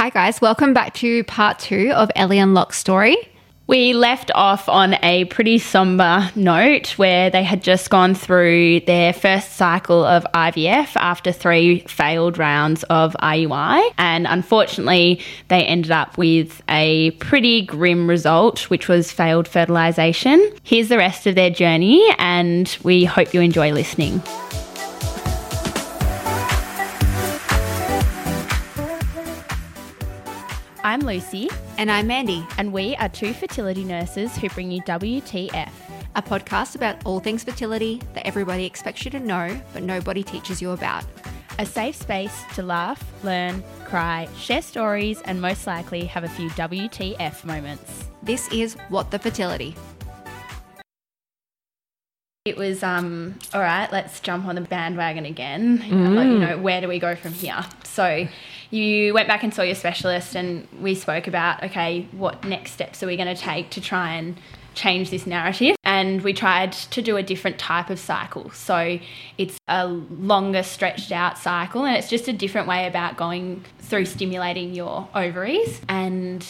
Hi, guys. Welcome back to part two of Ellie and Loch's story. We left off on a pretty somber note where they had just gone through their first cycle of IVF after three failed rounds of IUI. And unfortunately, they ended up with a pretty grim result, which was failed fertilization. Here's the rest of their journey, and we hope you enjoy listening. I'm Lucy, And I'm Mandy, and we are two fertility nurses who bring you WTF. a podcast about all things fertility that everybody expects you to know, but nobody teaches you about. A safe space to laugh, learn, cry, share stories, and most likely have a few WTF moments. This is What the Fertility. It was, um, all right, let's jump on the bandwagon again. Like, you know, where do we go from here? So you went back and saw your specialist, and we spoke about, okay, what next steps are we going to take to try and change this narrative? And we tried to do a different type of cycle. So it's a longer, stretched out cycle, and it's just a different way about going through stimulating your ovaries. And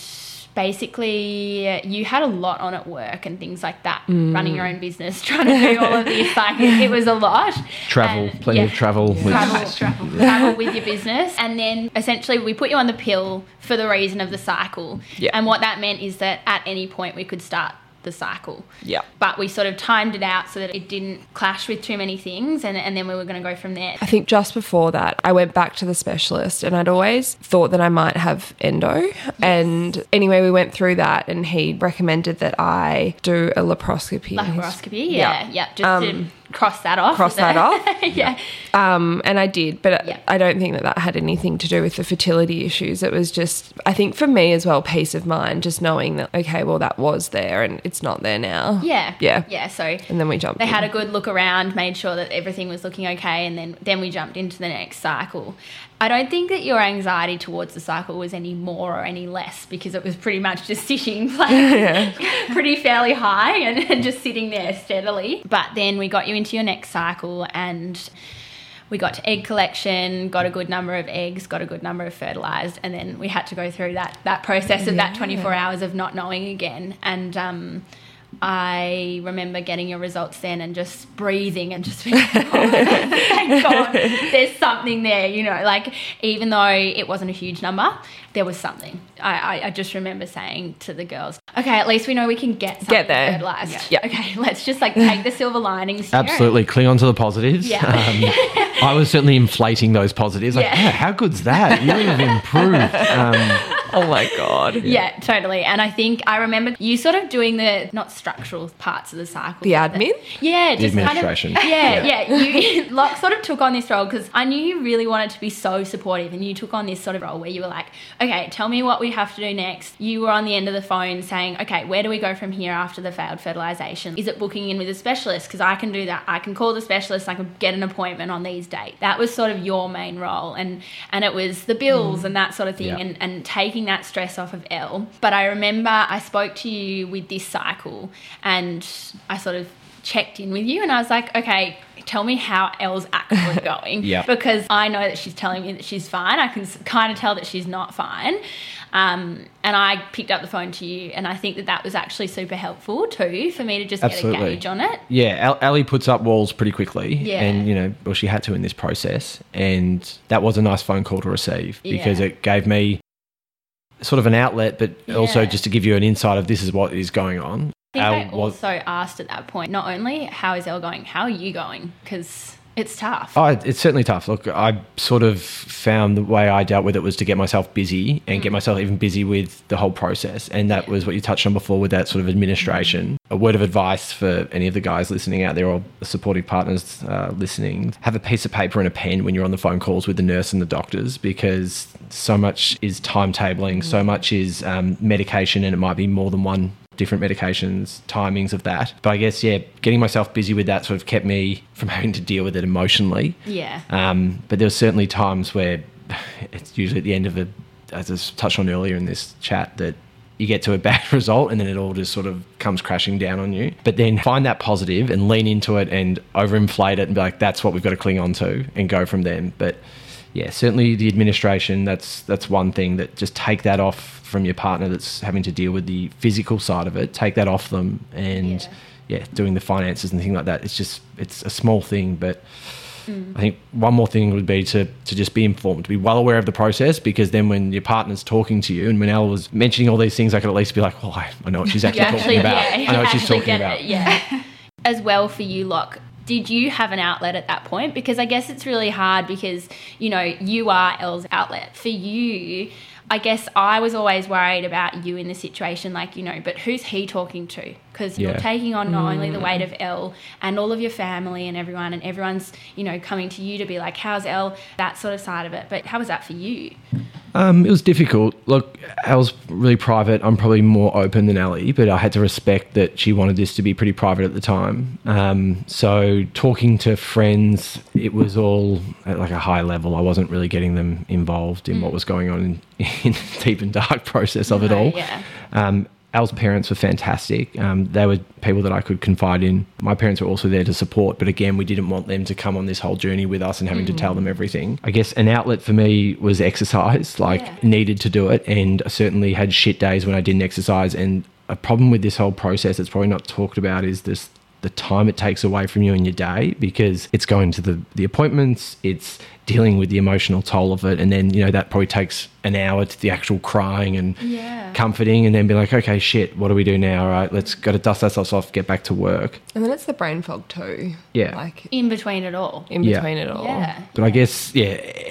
basically you had a lot on at work and things like that mm. running your own business trying to do all of this like it was a lot. Travel, And, plenty of travel. with- travel, travel, travel with your business. And then essentially we put you on the pill for the reason of the cycle. Yeah. and what that meant is that at any point we could start the cycle Yeah. but we sort of timed it out so that it didn't clash with too many things and, and then we were going to go from there I think just before that, I went back to the specialist and I'd always thought that I might have endo. And anyway, we went through that and he recommended that I do a laparoscopy. laparoscopy yeah yeah, just to Um, cross that off cross that off. yeah Um, and I did, but Yeah. I don't think that that had anything to do with the fertility issues. It was just, I think for me as well, peace of mind, just knowing that, okay, well, that was there and it's not there now. Yeah. Yeah. Yeah. So And then we jumped they in. had a good look around, made sure that everything was looking okay, and then then we jumped into the next cycle. I don't think that your anxiety towards the cycle was any more or any less because it was pretty much just sitting like pretty fairly high and, and just sitting there steadily. But then we got you into your next cycle and we got to egg collection, got a good number of eggs, got a good number of fertilized, and then we had to go through that that process of that 24 hours of not knowing again. And um, I remember getting your results then and just breathing and just being, oh, thank God, there's something there, you know, like even though it wasn't a huge number, there was something. I, I, I just remember saying to the girls, okay, at least we know we can get something Get there. fertilized. Yeah. Okay, let's just like take the silver linings. here. Absolutely, cling on to the positives. Yeah. Um, I was certainly inflating those positives. Like, Yeah. yeah, how good's that? You have improved. Um, Oh my God. Yeah, totally. And I think I remember you sort of doing the not structural parts of the cycle. The but admin? yeah, just administration. Kind of, yeah, Yeah. yeah. You Loch sort of took on this role because I knew you really wanted to be so supportive, and you took on this sort of role where you were like, okay, tell me what we have to do next. You were on the end of the phone saying, okay, where do we go from here after the failed fertilization? Is it booking in with a specialist? Because I can do that. I can call the specialist. I can get an appointment on these dates. That was sort of your main role, and and it was the bills mm. and that sort of thing, Yeah. and and taking that stress off of El. But I remember I spoke to you with this cycle and I sort of checked in with you and I was like, okay, tell me how El's actually going. Yeah. Because I know that she's telling me that she's fine. I can kind of tell that she's not fine. Um, and I picked up the phone to you and I think that that was actually super helpful too for me to just get a gauge on it. yeah, Al- Ali puts up walls pretty quickly. Yeah. And, you know, well, she had to in this process. And that was a nice phone call to receive because Yeah. it gave me sort of an outlet, but also just to give you an insight of this is what is going on. I think I Al was- also asked at that point, not only how is El going, how are you going? Because it's tough. Oh, it's certainly tough. Look, I sort of found the way I dealt with it was to get myself busy and Mm. get myself even busy with the whole process. And that was what you touched on before with that sort of administration. A word of advice for any of the guys listening out there or supportive partners uh, listening have a piece of paper and a pen when you're on the phone calls with the nurse and the doctors because so much is timetabling, so much is um, medication, and it might be more than one different medications, timings of that. But I guess, yeah, getting myself busy with that sort of kept me from having to deal with it emotionally. Yeah. Um, but there were certainly times where it's usually at the end of a, as I touched on earlier in this chat, that you get to a bad result and then it all just sort of comes crashing down on you. But then find that positive and lean into it and overinflate it and be like, that's what we've got to cling on to and go from there. But yeah, certainly the administration. That's that's one thing that just take that off from your partner that's having to deal with the physical side of it. Take that off them, and Yeah. yeah, doing the finances and things like that. It's just it's a small thing, but. Mm. I think one more thing would be to, to just be informed, to be well aware of the process, because then when your partner's talking to you, and when Ella was mentioning all these things, I could at least be like, "Oh, I, I know what she's actually You talking actually, about. yeah, I know what she's talking about." it, yeah. As well for you, Loch, did you have an outlet at that point? Because I guess it's really hard because, you know, you are El's outlet. For you, I guess I was always worried about you in the situation, like, you know, but who's he talking to? Because you're Yeah. taking on not only the weight of El and all of your family and everyone, and everyone's, you know, coming to you to be like, how's El? That sort of side of it. But how was that for you? Um, it was difficult. Look, Al's really private. I'm probably more open than Ali, but I had to respect that she wanted this to be pretty private at the time. Um, so talking to friends, it was all at like a high level. I wasn't really getting them involved in what was going on in, in the deep and dark process of it all. yeah. Um, Al's parents were fantastic. Um, they were people that I could confide in. My parents were also there to support, but again, we didn't want them to come on this whole journey with us and having to tell them everything. I guess an outlet for me was exercise, like Yeah. needed to do it, and I certainly had shit days when I didn't exercise. And a problem with this whole process that's probably not talked about is this the time it takes away from you in your day because it's going to the, the appointments, it's dealing with the emotional toll of it, and then you know that probably takes an hour to the actual crying and Yeah. comforting, and then be like, okay, shit, what do we do now? All right, let's got to dust ourselves off, get back to work. And then it's the brain fog too. Yeah. Like In between it all. in Yeah. between it all. Yeah. But I guess yeah,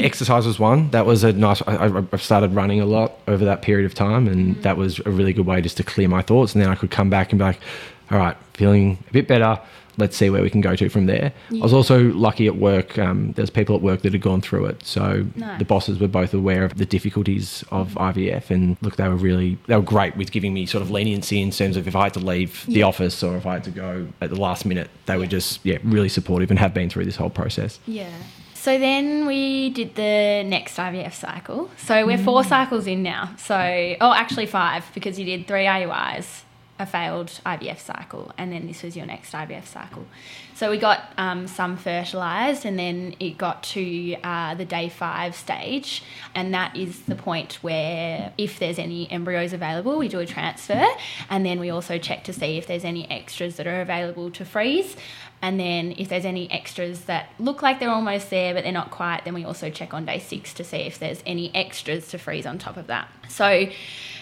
exercise was one. That was a nice. I, I- I've started running a lot over that period of time, and Mm. that was a really good way just to clear my thoughts, and then I could come back and be like, all right, feeling a bit better. Let's see where we can go to from there. I was also lucky at work. Um, there's people at work that had gone through it, so Nice. the bosses were both aware of the difficulties of IVF, and look, they were really they were great with giving me sort of leniency in terms of if I had to leave the office or if I had to go at the last minute, they were just yeah really supportive and have been through this whole process. Yeah. So then we did the next IVF cycle. So we're four cycles in now. So, oh, actually five because you did three IUIs, a failed IVF cycle, and then this was your next IVF cycle. So we got um, some fertilized, and then it got to uh, the day five stage, and that is the point where if there's any embryos available, we do a transfer, and then we also check to see if there's any extras that are available to freeze. And then if there's any extras that look like they're almost there but they're not quite, then we also check on day six to see if there's any extras to freeze on top of that. So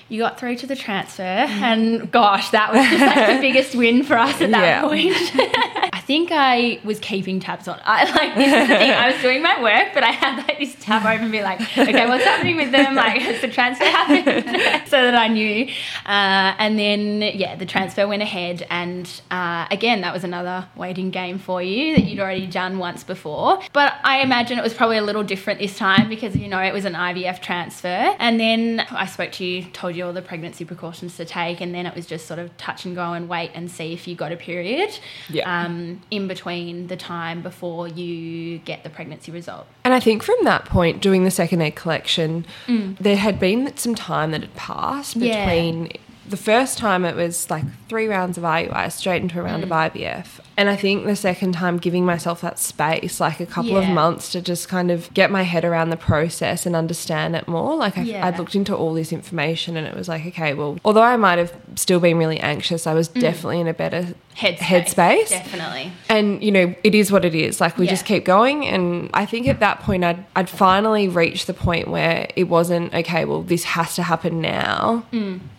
you got through to the transfer, and gosh, that was just like the biggest win for us at that Yeah. point. I think I was keeping tabs on. I like this is the thing. I was doing my work, but I had like this tab open, and be like, okay, what's happening with them? Like, has the transfer happened? so that I knew. Uh, and then yeah, the transfer went ahead, and uh, again, that was another waiting game for you that you'd already done once before. But I imagine it was probably a little different this time because you know it was an IVF transfer. And then I spoke to you, told you all the pregnancy precautions to take, and then it was just sort of touch and go and wait and see if you got a period. Yeah. Um, in between the time before you get the pregnancy result. And I think from that point, doing the second egg collection, there had been some time that had passed Yeah. between the first time it was like three rounds of IUI straight into a round of IVF. And I think the second time giving myself that space, like a couple of months to just kind of get my head around the process and understand it more. Like I, Yeah. I'd looked into all this information and it was like, okay, well, although I might have still been really anxious, I was definitely in a better Headspace. headspace. Definitely. And you know, it is what it is. Like we Yeah. just keep going. And I think at that point, I'd I'd finally reached the point where it wasn't okay. Well, this has to happen now.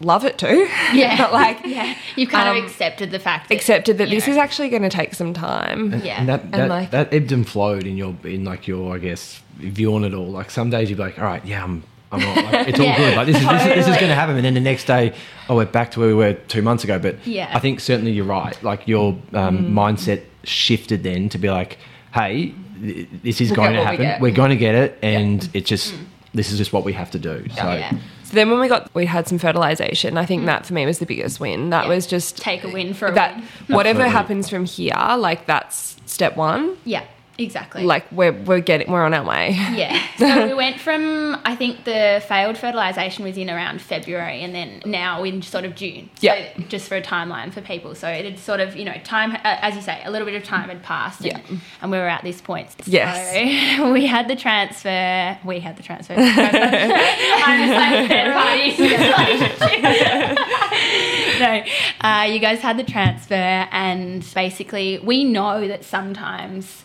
Love it too. Mm. Yeah. but like Yeah. You've kind Um, of accepted the fact that accepted that this know, is actually going to take some time. Yeah. And that And that, like- that ebbed and flowed in your in like your I guess view on it all. Like some days you'd be like, all right, yeah, I'm. I'm all, like, it's all Yeah, good. Like this is, this is this is going to happen, and then the next day, oh, we're back to where we were two months ago. But Yeah. I think certainly you're right. Like your um, mindset shifted then to be like, hey, th- this is We'll going to what we happen. We're going to get it, and it just this is just what we have to do. So yeah. So then when we got we had some fertilization, I think that for me was the biggest win. That Mm. Yeah. was just Take a win for a that win. whatever Absolutely. happens from here, like that's step one. Yeah. Exactly. Like we're we're getting we're on our way. Yeah. So we went from I think the failed fertilization was in around February, and then now in sort of June. So Yeah. Just for a timeline for people, so it had sort of you know time uh, as you say a little bit of time had passed. And, Yeah. And we were at this point. Yes. We had the transfer. We had the transfer. I'm just like third party. no, uh, you guys had the transfer, and basically, we know that sometimes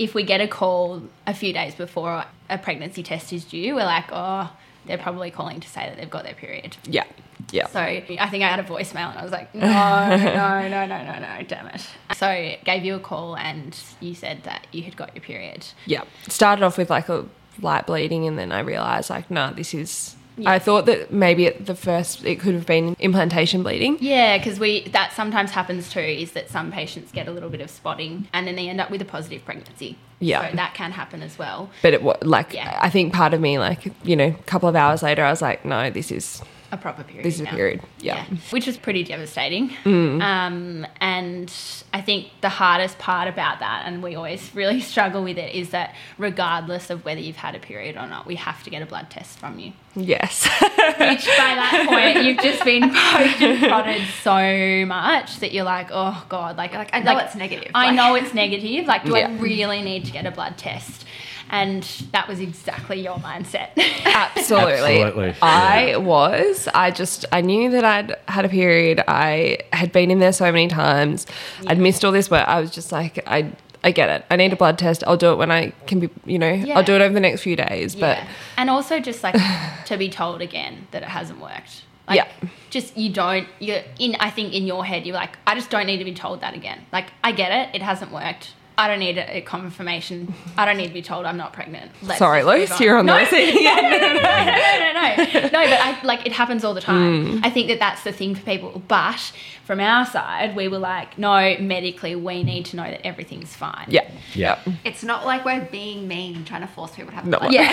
if we get a call a few days before a pregnancy test is due, we're like, oh, they're probably calling to say that they've got their period. Yeah. Yeah. So I think I had a voicemail and I was like, no, no, no, no, no, no, damn it. So gave you a call and you said that you had got your period. Yeah. Started off with like a light bleeding, and then I realized like, no, this is. Yeah. I thought that maybe at the first it could have been implantation bleeding. Yeah, because we that sometimes happens too. Is that some patients get a little bit of spotting and then they end up with a positive pregnancy. Yeah. so that can happen as well. But it like Yeah. I think part of me, like you know, a couple of hours later, I was like, no, this is A proper period. this is a period. Yeah. which was pretty devastating. Mm. Um, and I think the hardest part about that, and we always really struggle with it, is that regardless of whether you've had a period or not, we have to get a blood test from you. Yes. Which by that point, you've just been poked and prodded so much that you're like, oh god, like, Like, I know it's negative. I Like- know it's negative. Like, do Yeah. I really need to get a blood test? And that was exactly your mindset. Absolutely. Absolutely. I was. I just, I knew that I'd had a period. I had been in there so many times. I'd missed all this work. I was just like, I, I get it. I need a blood test. I'll do it when I can be, you know, Yeah. I'll do it over the next few days. But Yeah. and also just like to be told again that it hasn't worked. Like, Yeah. Just you don't. You're in. I think in your head you're like, I just don't need to be told that again. Like I get it. It hasn't worked. I don't need a, a confirmation. I don't need to be told I'm not pregnant. Let's sorry, just move Luce, you're on no, the receiving no, end. no, no, no, no, no, no. No, but I, like it happens all the time. Mm. I think that that's the thing for people. But from our side, we were like, no, medically, we need to know that everything's fine. Yeah. Yeah. It's not like we're being mean trying to force people to have No. blood. Yeah.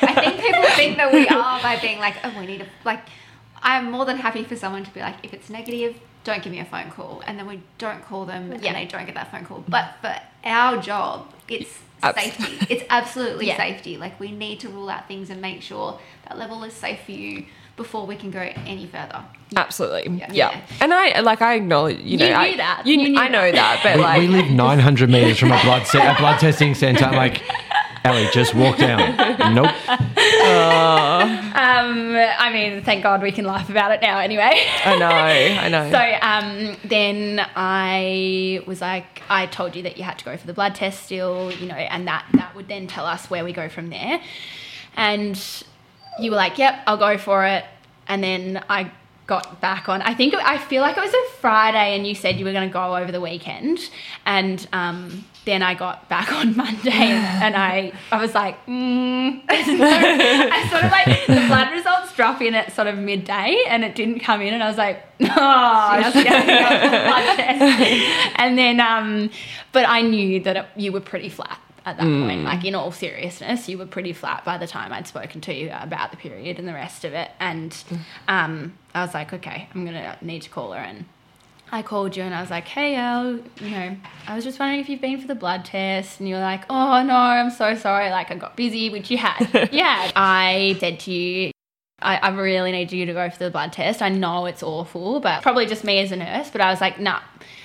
Like, I think people think that we are by being like, oh, we need to, like, I'm more than happy for someone to be like, if it's negative, don't give me a phone call. And then we don't call them Yeah. and they don't get that phone call. But for our job, it's Abs- safety. It's absolutely Yeah. safety. Like, we need to rule out things and make sure that level is safe for you before we can go any further. Absolutely. Yeah. Yeah. And I, like, I acknowledge, you know, You I, that. You, You knew I know that. that, but We, like, we live 900 meters from a blood ce- a blood testing center. Like, Ellie, just walk down. Nope. Um, I mean, thank God we can laugh about it now anyway. I know, I know. So um, then I was like, I told you that you had to go for the blood test still, you know, and that that would then tell us where we go from there. And you were like, "Yep, I'll go for it." And then I got back on. I think I feel like it was a Friday, and you said you were going to go over the weekend, and um, then I got back on Monday, and, I I was like, mm. I sort of like the blood results drop in at sort of midday, and it didn't come in, and I was like, oh, shit, I got blood test. and then um, but I knew that it, you were pretty flat at that point. Like in all seriousness, you were pretty flat by the time I'd spoken to you about the period and the rest of it. And um, I was like, okay, I'm gonna need to call her. And I called you and I was like, hey, El, you know, I was just wondering if you've been for the blood test. And you were like, oh no, I'm so sorry. Like I got busy, which you had. yeah. I said to you, I, I really need you to go for the blood test. I know it's awful, but probably just me as a nurse. But I was like, nah,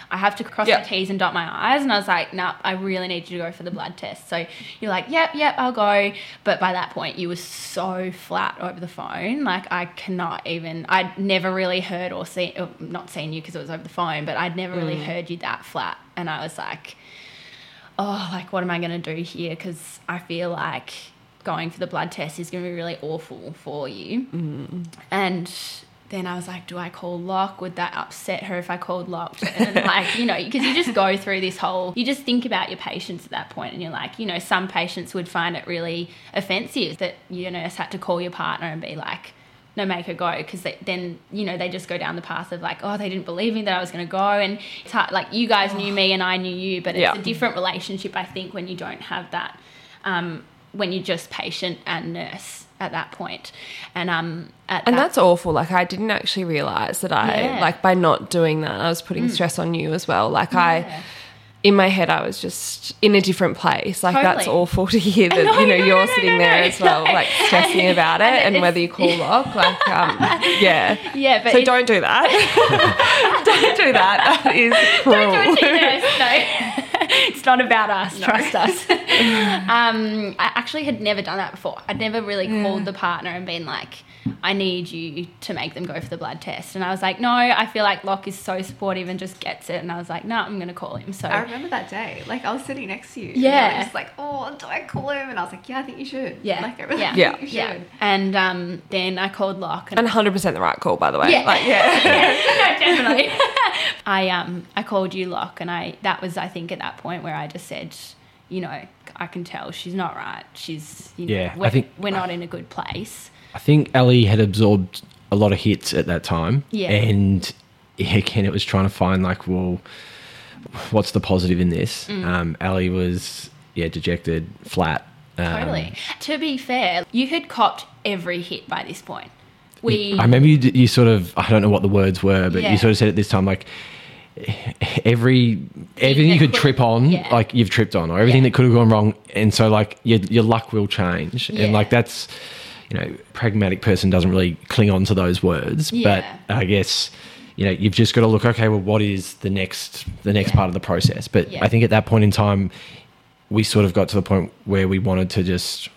I have to cross my T's and dot my I's. And I was like, nah, I really need you to go for the blood test. So you're like, yep, yep, I'll go. But by that point, you were so flat over the phone. Like, I cannot even, I'd never really heard or seen, or not seen you because it was over the phone, but I'd never really mm. heard you that flat. And I was like, oh, like, what am I going to do here? Because I feel like going for the blood test is going to be really awful for you. Mm. And then I was like, do I call Loch? Would that upset her if I called Loch? And like, you know, because you just go through this whole, you just think about your patients at that point and you're like, you know, some patients would find it really offensive that your nurse had to call your partner and be like, no, make her go. Because then, you know, they just go down the path of like, oh, they didn't believe me that I was going to go. And it's hard, like, you guys knew me and I knew you, but it's Yeah. a different relationship, I think, when you don't have that, um, when you're just patient and nurse at that point. And, um, at and that that's awful. Like I didn't actually realize that I Yeah. Mm. like by not doing that, I was putting stress on you as well. Like I, in my head, I was just in a different place. Like that's awful to hear that No, you know no, you're no, sitting there as well, like stressing about it, And and whether you call Loch. Like, um, yeah, Yeah, but so don't do that. don't do that. That is cruel. Don't do it to your nurse, no. Not about us. Trust us. um, I actually had never done that before. I'd never really called the partner and been like, "I need you to make them go for the blood test." And I was like, "No, I feel like Loch is so supportive and just gets it." And I was like, "No, I'm going to call him." So I remember that day. Like I was sitting next to you. and Yeah. you were just like, oh, do I call him? And I was like, yeah, I think you should. yeah, Like I really yeah, think you should. yeah. And um, then I called Loch and And 100% the right call, by the way. Yeah. Like, yeah. no, definitely. I um I called you Loch and I that was I think at that point where I just said, you know, I can tell she's not right. She's you know, Yeah, I we're, think- we're not in a good place. I think Ellie had absorbed a lot of hits at that time. Yeah. And again, it was trying to find like, well, what's the positive in this? Mm. Um, Ellie was yeah dejected, flat. Um, Totally. to be fair, you had copped every hit by this point. We I remember you, you sort of I don't know what the words were, but Yeah. you sort of said at this time like every everything you could could- trip on, yeah. like you've tripped on, or everything Yeah. that could have gone wrong, and so like your your luck will change, and like that's you know pragmatic person doesn't really cling on to those words, Yeah. but I guess you know you've just got to look okay, well what is the next the next Yeah. part of the process? But Yeah. I think at that point in time, we sort of got to the point where we wanted to just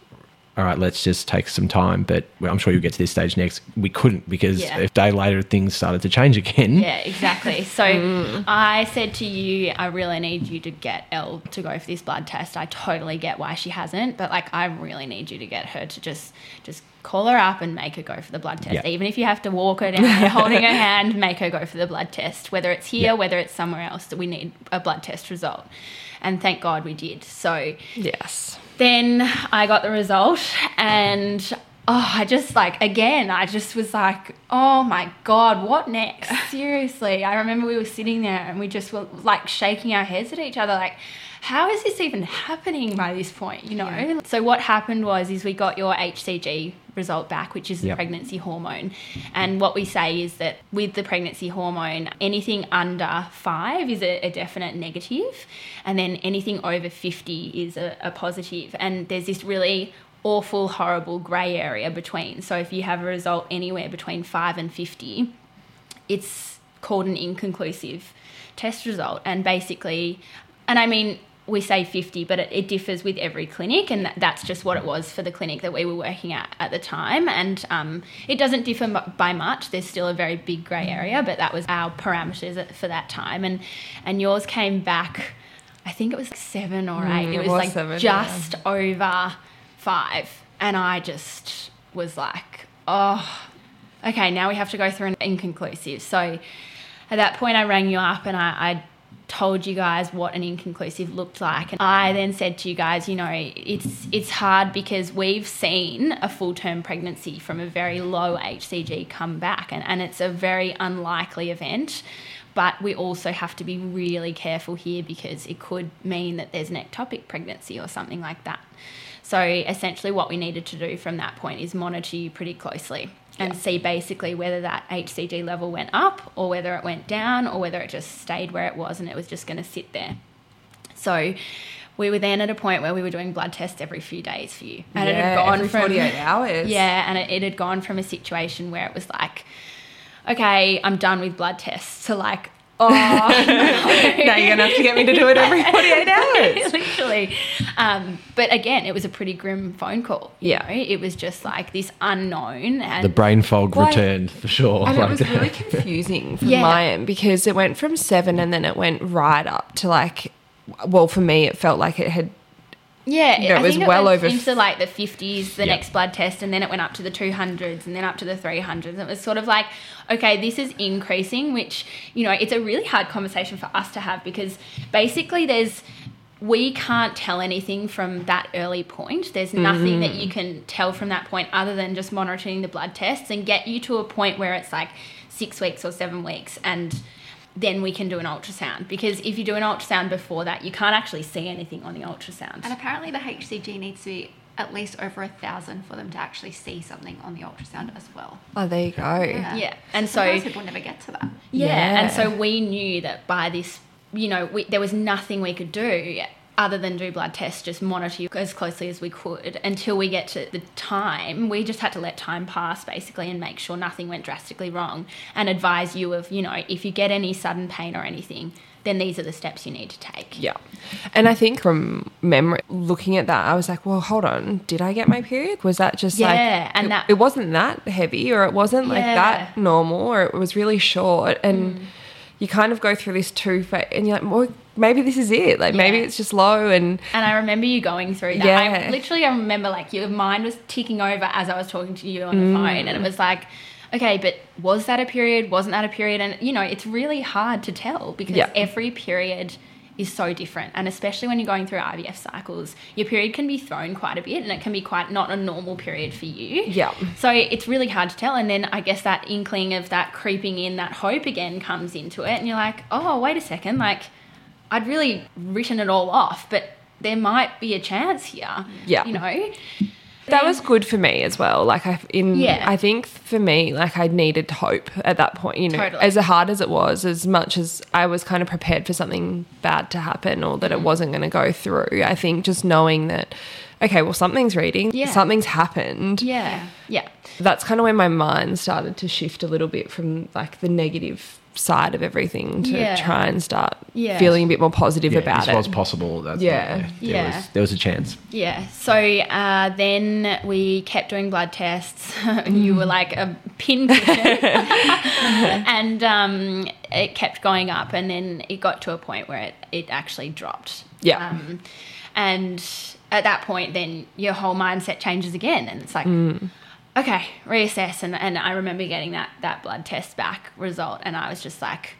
all right, let's just take some time. But I'm sure you'll get to this stage next. We couldn't because Yeah. a day later things started to change again. Yeah, exactly. So Mm. I said to you, I really need you to get El to go for this blood test. I totally get why she hasn't, but like I really need you to get her to just just call her up and make her go for the blood test. Yeah. Even if you have to walk her down holding her hand, make her go for the blood test. Whether it's here, Yeah. whether it's somewhere else, that we need a blood test result. And thank God we did. So yes. Then I got the result and oh, I just like again, I just was like, oh my god, what next? Seriously, I remember we were sitting there and we just were like shaking our heads at each other, like. How is this even happening by this point? You know. So what happened was, is we got your HCG result back, which is the Yep. pregnancy hormone, and what we say is that with the pregnancy hormone, anything under five is a, a definite negative, and then anything over fifty is a, a positive. And there's this really awful, horrible grey area between. So if you have a result anywhere between five and fifty, it's called an inconclusive test result. And basically, and I mean, we say 50, but it, it differs with every clinic, and that, that's just what it was for the clinic that we were working at at the time. And um, it doesn't differ by much. There's still a very big grey area, but that was our parameters for that time. And and yours came back, I think it was seven or eight. Mm, it it was, was like seven, yeah. just over five, and I just was like, oh, okay, now we have to go through an inconclusive. So at that point, I rang you up and I, I told you guys what an inconclusive looked like. And I then said to you guys, you know, it's it's hard because we've seen a full term pregnancy from a very low HCG come back, and, and it's a very unlikely event. But we also have to be really careful here because it could mean that there's an ectopic pregnancy or something like that. So essentially, what we needed to do from that point is monitor you pretty closely and see basically whether that HCG level went up or whether it went down or whether it just stayed where it was and it was just going to sit there. So we were then at a point where we were doing blood tests every few days for you, and it had Yeah, gone every from 48 hours. Yeah, and it, it had gone from a situation where it was like, okay, I'm done with blood tests to like. Oh, now you're gonna have to get me to do it every 48 hours. literally. Um, but again, it was a pretty grim phone call. you Yeah. know? it was just like this unknown, and The brain fog Like- returned for sure. And it was that. really confusing from Yeah. my end because it went from seven and then it went right up to like, well, for me, it felt like it had Yeah, it was well it over into like the fifties, the Yeah. next blood test, and then it went up to the two hundreds, and then up to the three hundreds. It was sort of like, okay, this is increasing, which you know, it's a really hard conversation for us to have because basically there's we can't tell anything from that early point. There's nothing that mm-hmm. you can tell from that point other than just monitoring the blood tests and get you to a point where it's like six weeks or seven weeks and then we can do an ultrasound because if you do an ultrasound before that you can't actually see anything on the ultrasound And apparently the HCG needs to be at least over a thousand for them to actually see something on the ultrasound as well. Oh, there you go. Yeah, yeah. and so Sometimes people never get to that. yeah, Yeah. and so we knew that by this you know, we, there was nothing we could do other than do blood tests, just monitor you as closely as we could until we get to the time. We just had to let time pass basically and make sure nothing went drastically wrong and advise you of, you know, if you get any sudden pain or anything, then these are the steps you need to take. Yeah. And I think from memory, looking at that, I was like, well, hold on. Did I get my period? Was that just like. Yeah, and it, that- it wasn't that heavy or it wasn't like that normal or it was really short. And mm. you kind of go through this two phase and you're like, well, maybe this is it. Like maybe it's just low and. And I remember you going through that. Yeah. I literally I remember like your mind was ticking over as I was talking to you on the mm. phone and it was like, okay, but was that a period? Wasn't that a period? And you know, it's really hard to tell because Yeah. every period is so different. And especially when you're going through IVF cycles, your period can be thrown quite a bit and it can be quite not a normal period for you. Yeah. So it's really hard to tell. And then I guess that inkling of that creeping in, that hope again comes into it. And you're like, oh, wait a second. Like, I'd really written it all off, but there might be a chance here. Yeah. You know? That was good for me as well. Like I in Yeah. I think for me, like I needed hope at that point, you know. Totally. As hard as it was, as much as I was kind of prepared for something bad to happen or Mm. that it wasn't going to go through. I think just knowing that okay, well something's reading, Yeah. something's happened. Yeah. Yeah. That's kind of when my mind started to shift a little bit from like the negative side of everything to Yeah. try and start Yeah. feeling a bit more positive Yeah, about this it. was possible. That's Yeah. There, Yeah. Was, there was a chance. Yeah. So uh, then we kept doing blood tests. you were like a pincushion. and um, it kept going up. And then it got to a point where it, it actually dropped. Yeah. Um, and at that point, then your whole mindset changes again. And it's like, okay, reassess. And, and I remember getting that, that blood test back result. And I was just like,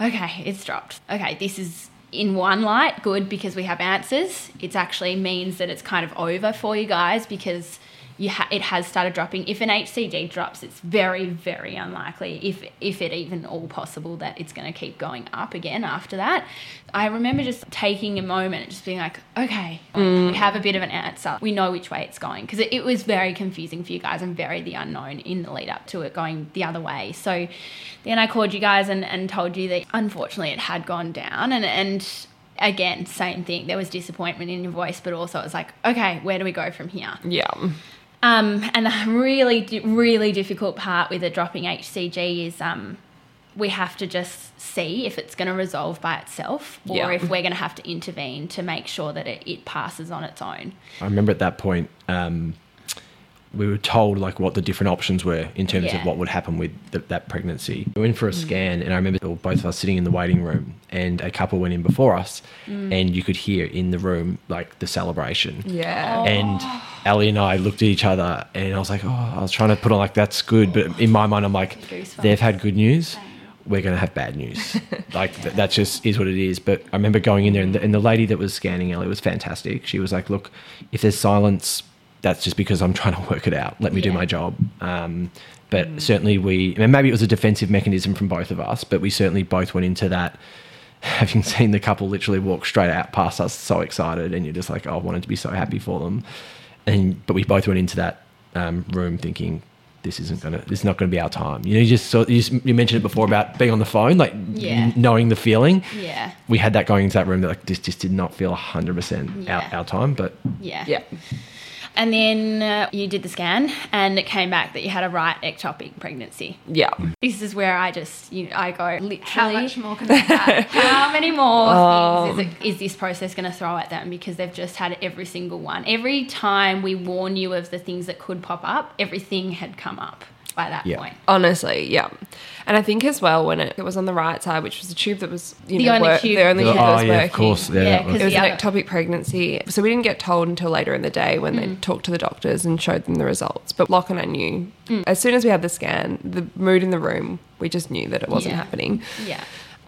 okay, it's dropped. Okay, this is in one light good because we have answers. It actually means that it's kind of over for you guys because ha- it has started dropping. If an HCG drops, it's very, very unlikely, if if it even all possible, that it's going to keep going up again after that. I remember just taking a moment and just being like, okay, mm. we have a bit of an answer. We know which way it's going because it, it was very confusing for you guys and very the unknown in the lead up to it going the other way. So then I called you guys and, and told you that unfortunately it had gone down and and again same thing there was disappointment in your voice but also it was like okay where do we go from here yeah. Um, and the really, really difficult part with a dropping HCG is um, we have to just see if it's going to resolve by itself or Yeah. if we're going to have to intervene to make sure that it, it passes on its own. I remember at that point, um, we were told like what the different options were in terms Yeah. Mm. of what would happen with the, that pregnancy. We went for a scan, and I remember both of us sitting in the waiting room, and a couple went in before us, Mm. and you could hear in the room like the celebration. Yeah. And Ali and I looked at each other, and I was like, "Oh, I was trying to put on like that's good," but in my mind, I'm like, "They've had good news, we're going to have bad news." like th- that just is what it is. But I remember going in there, and the, and the lady that was scanning Ellie was fantastic. She was like, "Look, if there's silence, that's just because I'm trying to work it out. Let me do my job." Um, but certainly we, and maybe it was a defensive mechanism from both of us, but we certainly both went into that having seen the couple literally walk straight out past us, so excited, and you're just like, oh, I wanted to be so happy for them. And but we both went into that um, room thinking, this isn't gonna, this is not gonna be our time. You know, you just saw, you, just, you mentioned it before about being on the phone, like Yeah. n- knowing the feeling. Yeah. We had that going into that room that like this just did not feel hundred percent our, our time, but Yeah. Yeah. And then uh, you did the scan and it came back that you had a right ectopic pregnancy. Yeah. This is where I just, you I go literally. How much more can I have? How many more Oh. things is, it, is this process going to throw at them? Because they've just had every single one. Every time we warn you of the things that could pop up, everything had come up by that Yeah. point. Honestly, yeah. And I think as well when it, it was on the right side, which was the tube that was you The know, only work- tube- the only oh tube that was yeah, working. of course, yeah, Yeah, was- It was The an ectopic pregnancy. So we didn't get told until later in the day when they mm. talked to the doctors and showed them the results. But Loch and I knew mm. as soon as we had the scan, the mood in the room, we just knew that it wasn't Yeah. happening. Yeah.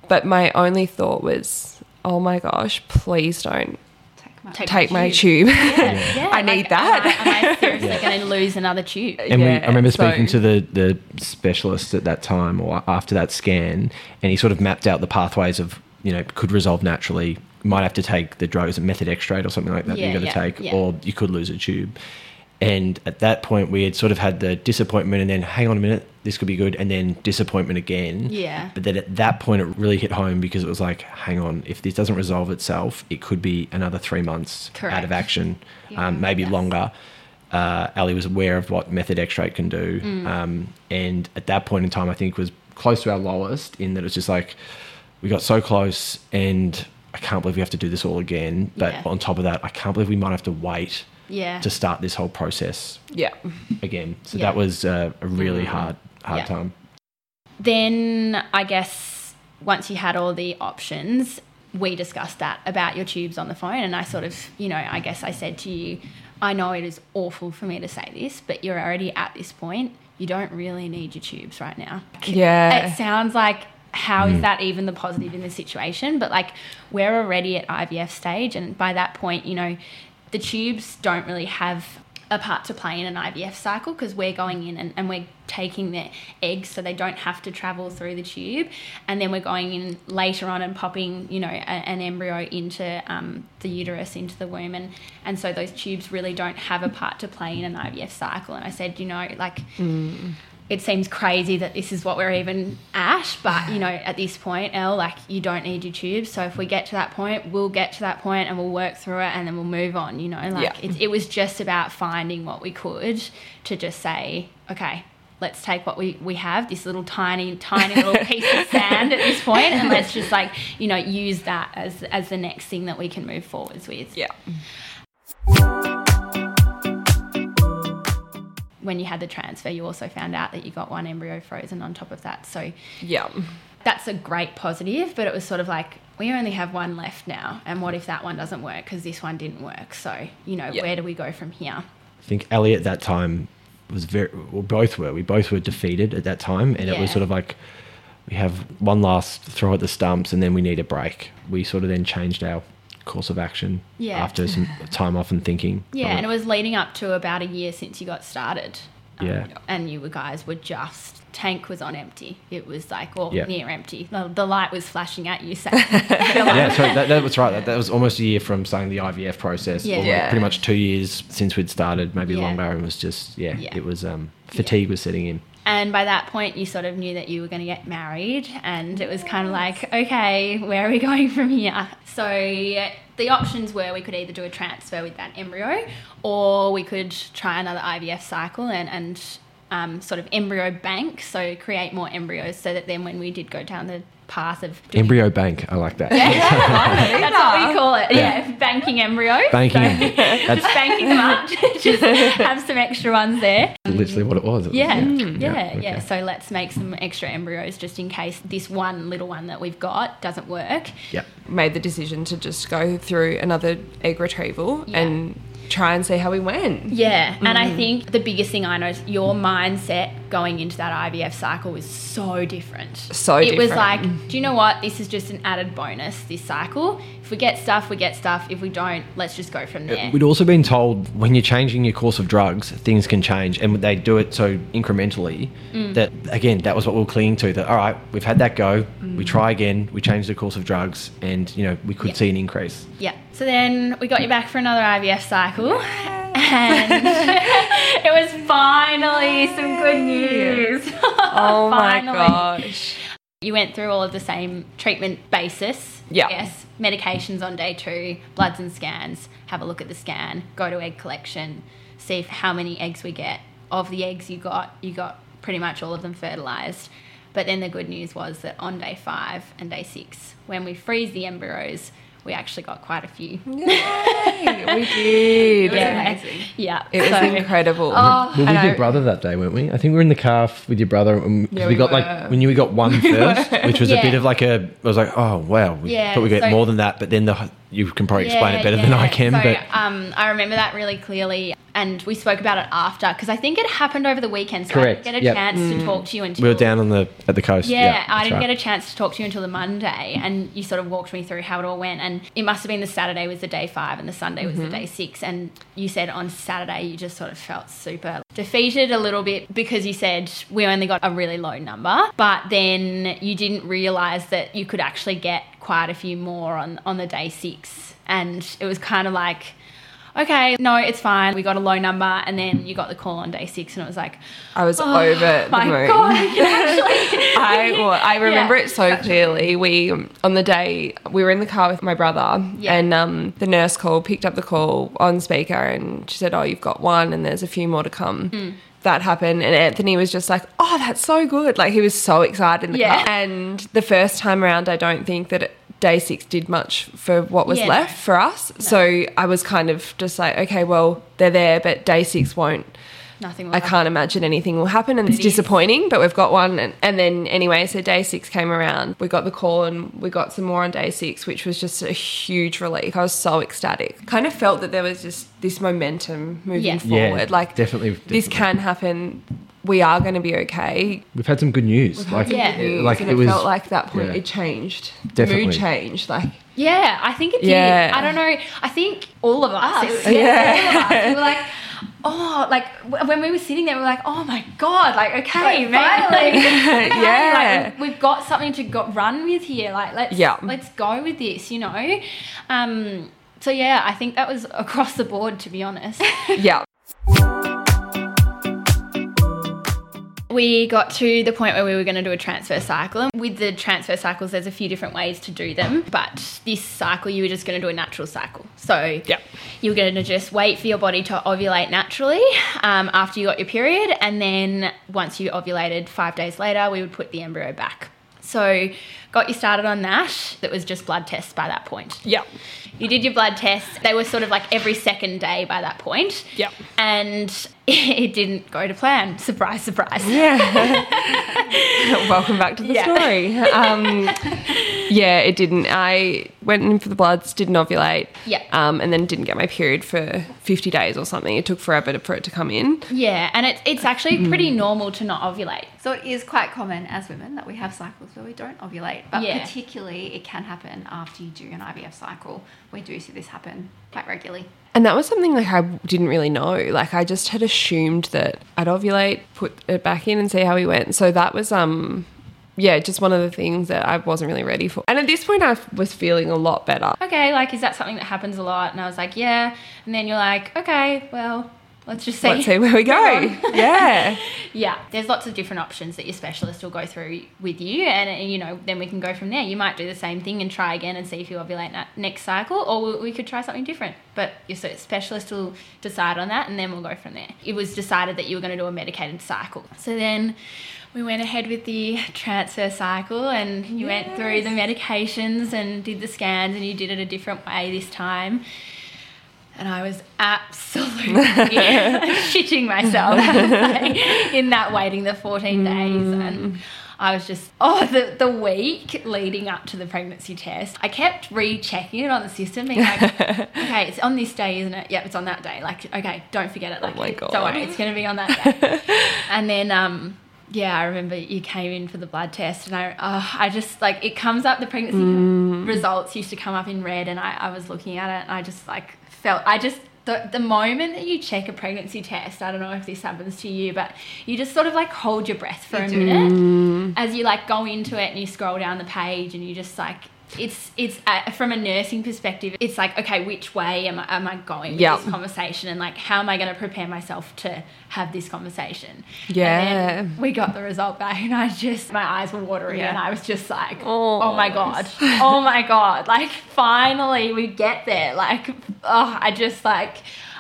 But my only thought was, oh my gosh, please don't Take my take my tube. Yeah, yeah, I need like, that. Uh, am I, am I seriously going to lose another tube? And we, I remember so- speaking to the, the specialist at that time or after that scan, and he sort of mapped out the pathways of, you know, could resolve naturally. Might have to take the drugs, methotrexate or something like that, Yeah, that you got to yeah, take, yeah. or you could lose a tube. And at that point, we had sort of had the disappointment, and then hang on a minute, this could be good, and then disappointment again. Yeah. But then at that point, it really hit home because it was like, hang on, if this doesn't resolve itself, it could be another three months out of action, Yeah, um, maybe yes. longer. Uh, Ali was aware of what method methotrexate can do, Mm. um, and at that point in time, I think was close to our lowest in that it's just like we got so close, and I can't believe we have to do this all again. But Yeah. on top of that, I can't believe we might have to wait Yeah. to start this whole process Yeah. again. So Yeah. that was uh, a really hard, hard Yeah. time. then I guess once you had all the options, we discussed that about your tubes on the phone. And I sort of, you know, I guess I said to you, I know it is awful for me to say this, but you're already at this point. You don't really need your tubes right now. Yeah. It sounds like how is that even the positive in the situation? But like we're already at IVF stage, and by that point, you know, the tubes don't really have a part to play in an IVF cycle because we're going in and, and we're taking the eggs so they don't have to travel through the tube. And then we're going in later on and popping you know a, an embryo into um, the uterus into the womb. And and so those tubes really don't have a part to play in an IVF cycle. And I said you know like it seems crazy that this is what we're even at, but you know, at this point, L, like you don't need your tubes. So if we get to that point, we'll get to that point and we'll work through it and then we'll move on. You know, like Yeah. it, it was just about finding what we could to just say, okay, let's take what we, we have, this little tiny, tiny little piece of sand at this point, and let's just like, you know, use that as as the next thing that we can move forwards with. Yeah. When you had the transfer, you also found out that you got one embryo frozen on top of that. So Yeah. that's a great positive, but it was sort of like we only have one left now, and what if that one doesn't work because this one didn't work? So you know, Yeah. where do we go from here? I think Ali at that time was very, well, both were. We both were defeated at that time, and it was sort of like we have one last throw at the stumps, and then we need a break. We sort of then changed our course of action Yeah. after some time off and thinking. Yeah, and it was leading up to about a year since you got started. Um, Yeah. and you guys were just tank was on empty. It was like or Yeah. near empty. The, the light was flashing at you. So yeah, so that, that was right. That, that was almost a year from starting the IVF process. Yeah. Yeah. Pretty much two years since we'd started, maybe Yeah. longer. And was just, yeah, Yeah. it was, um, fatigue was setting in. And by that point, you sort of knew that you were going to get married, and it was kind of like, okay, where are we going from here? So the options were we could either do a transfer with that embryo, or we could try another IVF cycle and and um, sort of embryo bank, so create more embryos, so that then when we did go down the path of doing- Embryo bank, I like that. that's what we call it. Yeah, banking embryo. Banking. So- That's just banking them up. just have some extra ones there. literally what it was. It was- mm. Yeah, yeah, yeah, okay. So let's make some extra embryos just in case this one little one that we've got doesn't work. Yep. Made the decision to just go through another egg retrieval Yeah. and try and see how we went. Yeah, and I mm. think the biggest thing I know is your mindset going into that IVF cycle was so different. So different. it was like, do you know what? This is just an added bonus this cycle. If we get stuff, we get stuff. If we don't, let's just go from there. We'd also been told when you're changing your course of drugs, things can change, and they do it so incrementally Mm. that again, that was what we were clinging to. That all right, we've had that go, Mm. we try again, we change the course of drugs, and you know we could Yeah. see an increase. Yeah. So then we got you back for another IVF cycle. And it was finally some good news. Oh my gosh. You went through all of the same treatment basis. Yeah. Yes. Medications on day two, bloods and scans. Have a look at the scan. Go to egg collection. See how many eggs we get. Of the eggs you got, you got pretty much all of them fertilized. But then the good news was that on day five and day six, when we freeze the embryos, we actually got quite a few. Yay, we did. Yeah. amazing. Yeah. It was So- incredible. Oh, We were with your brother that day, weren't we? I think we were in the car f- with your brother. And, 'cause Yeah, we we got were. like we knew we got one first, which was a bit of like a. I was like, oh wow, we Yeah, thought we get so- more than that, but then the you can probably explain it better than I can. So, but um, I remember that really clearly, and we spoke about it after because I think it happened over the weekend. So Correct, I didn't get a yep. chance to talk to you until we were down on the at the coast. Yeah, I didn't right. get a chance to talk to you until the Monday, and you sort of walked me through how it all went. And it must have been the Saturday was the day five, and the Sunday was the day six. And you said on Saturday you just sort of felt super defeated a little bit because you said we only got a really low number, but then you didn't realize that you could actually get quite a few more on on the day six, and it was kind of like. Okay, no, it's fine. We got a low number, and then you got the call on day six, and it was like, I was over the Oh my moon. god, you can actually. I well, I remember Yeah, it so clearly. We on the day we were in the car with my brother, Yeah. and um, the nurse called, picked up the call on speaker, and she said, "Oh, you've got one, and there's a few more to come." Hmm. That happened, and Anthony was just like, "Oh, that's so good!" Like he was so excited in the Yeah. car. And the first time around, I don't think that. It, Day six did much for what was Yeah, no. left for us. So I was kind of just like, okay, well, they're there, but day six won't Nothing. will I happen. can't imagine anything will happen and it's It is. disappointing, but we've got one. And, and then, anyway, so day six came around. We got the call and we got some more on day six, which was just a huge relief. I was so ecstatic. Kind of felt that there was just this momentum moving Yeah. Yeah, forward. like, definitely, this can happen. We are going to be okay. We've had some good news. Like, Yeah. it, like and it it, was felt like that point yeah. it changed. Definitely. Mood changed. Like, Yeah, I think it did. Yeah. I don't know. I think all of us. Us. it- Yeah. all of us. We were like, oh, like when we were sitting there, we were like, oh my god, like okay, Like, finally. like, okay, Yeah. like, we- we've got something to go, run with here. Like let's Yeah. let's go with this, you know. Um, so yeah, I think that was across the board, to be honest. yeah. We got to the point where we were going to do a transfer cycle. And with the transfer cycles, there's a few different ways to do them. But this cycle, you were just going to do a natural cycle. So Yep. you were going to just wait for your body to ovulate naturally um, after you got your period. And then once you ovulated five days later, we would put the embryo back. So got you started on that. That was just blood tests by that point. Yeah. You did your blood tests. They were sort of like every second day by that point. Yep. And it didn't go to plan. Surprise, surprise. Yeah. Welcome back to the Yeah. story. Um, yeah, it didn't. I went in for the bloods, didn't ovulate. Yeah. Um, and then didn't get my period for 50 days or something. It took forever for it to come in. Yeah, and it's it's actually pretty normal to not ovulate. So it is quite common as women that we have cycles where we don't ovulate, but Yeah. particularly it can happen after you do an IVF cycle. We do see this happen quite regularly. And that was something like I didn't really know. Like I just had assumed that I'd ovulate, put it back in, and see how we went. So that was um, yeah, just one of the things that I wasn't really ready for. And at this point, I was feeling a lot better. Okay, like is that something that happens a lot? And I was like, yeah. And then you're like, okay, well, let's just see. Let's see where we go. yeah. Yeah, there's lots of different options that your specialist will go through with you, and, and, you know, then we can go from there. You might do the same thing and try again and see if you ovulate na- next cycle, or we, we could try something different. But your specialist will decide on that, and then we'll go from there. It was decided that you were going to do a medicated cycle, so then we went ahead with the transfer cycle, and you went through the medications and did the scans, and you did it a different way this time. And I was absolutely shitting myself in that waiting the 14 days. And I was just, oh, the, the week leading up to the pregnancy test, I kept rechecking it on the system, being like, okay, it's on this day, isn't it? Yep, it's on that day. Like, okay, don't forget it. Like, my don't worry, it's going to be on that day. and then, um, yeah, I remember you came in for the blood test, and I, oh, I just like it comes up. The pregnancy results used to come up in red, and I, I was looking at it, and I just like felt. I just the the moment that you check a pregnancy test. I don't know if this happens to you, but you just sort of like hold your breath for You a do. minute as you like go into it, and you scroll down the page, and you just like. It's it's uh, from a nursing perspective. It's like okay, which way am I, am I going with Yeah. this conversation, and like how am I going to prepare myself to have this conversation? Yeah. We got the result back, and I just my eyes were watering, Yeah. and I was just like, Oh. oh, my god, oh my god! Like finally we get there. Like oh, I just like.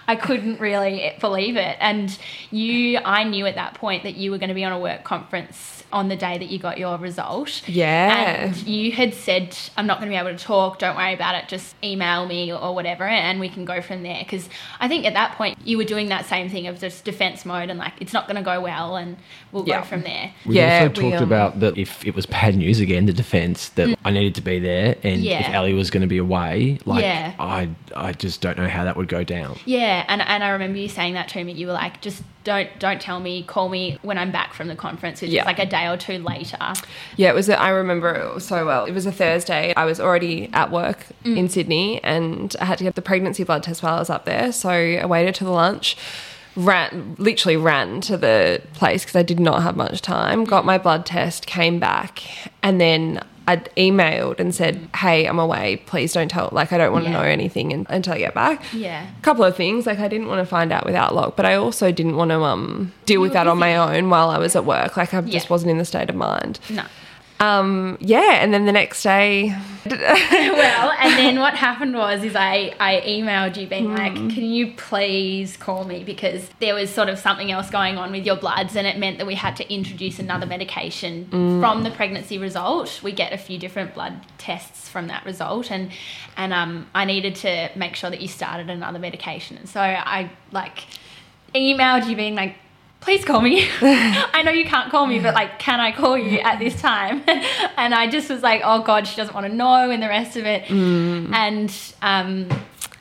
I couldn't really believe it. And you, I knew at that point that you were going to be on a work conference on the day that you got your result. Yeah. And you had said, I'm not going to be able to talk. Don't worry about it. Just email me or, or whatever, and we can go from there. Because I think at that point you were doing that same thing of just defense mode and like it's not going to go well, and we'll Yeah. go from there. We Yeah, also we, talked um, about that if it was bad news again, the defence that I needed to be there, and Mm. Yeah. if Ellie was going to be away, like Yeah. I, I just don't know how that would go down. Yeah, and and I remember you saying that to me. You were like, just don't don't tell me. Call me when I'm back from the conference, which Yeah. is like a day or two later. Yeah, it was. A, I remember it so well. It was a Thursday. I was already at work mm. in Sydney, and I had to get the pregnancy blood test while I was up there. So I waited to the lunch, ran, literally ran to the place because I did not have much time. Got my blood test, came back, and then I'd emailed and said, "Hey, I'm away. Please don't tell. Like, I don't want to Yeah. know anything un- until I get back." Yeah. A couple of things. Like, I didn't want to find out without Outlook, but I also didn't want to um deal with were that on my own while I was at work. Like, I just wasn't in the state of mind. No. Um, yeah, and then the next day, well, and then what happened was is I, I emailed you being like, can you please call me because there was sort of something else going on with your bloods and it meant that we had to introduce another medication from the pregnancy result. We get a few different blood tests from that result and and um, I needed to make sure that you started another medication. And so I like emailed you being like, please call me. I know you can't call me, but like, can I call you at this time? and I just was like, oh God, she doesn't want to know and the rest of it. And um,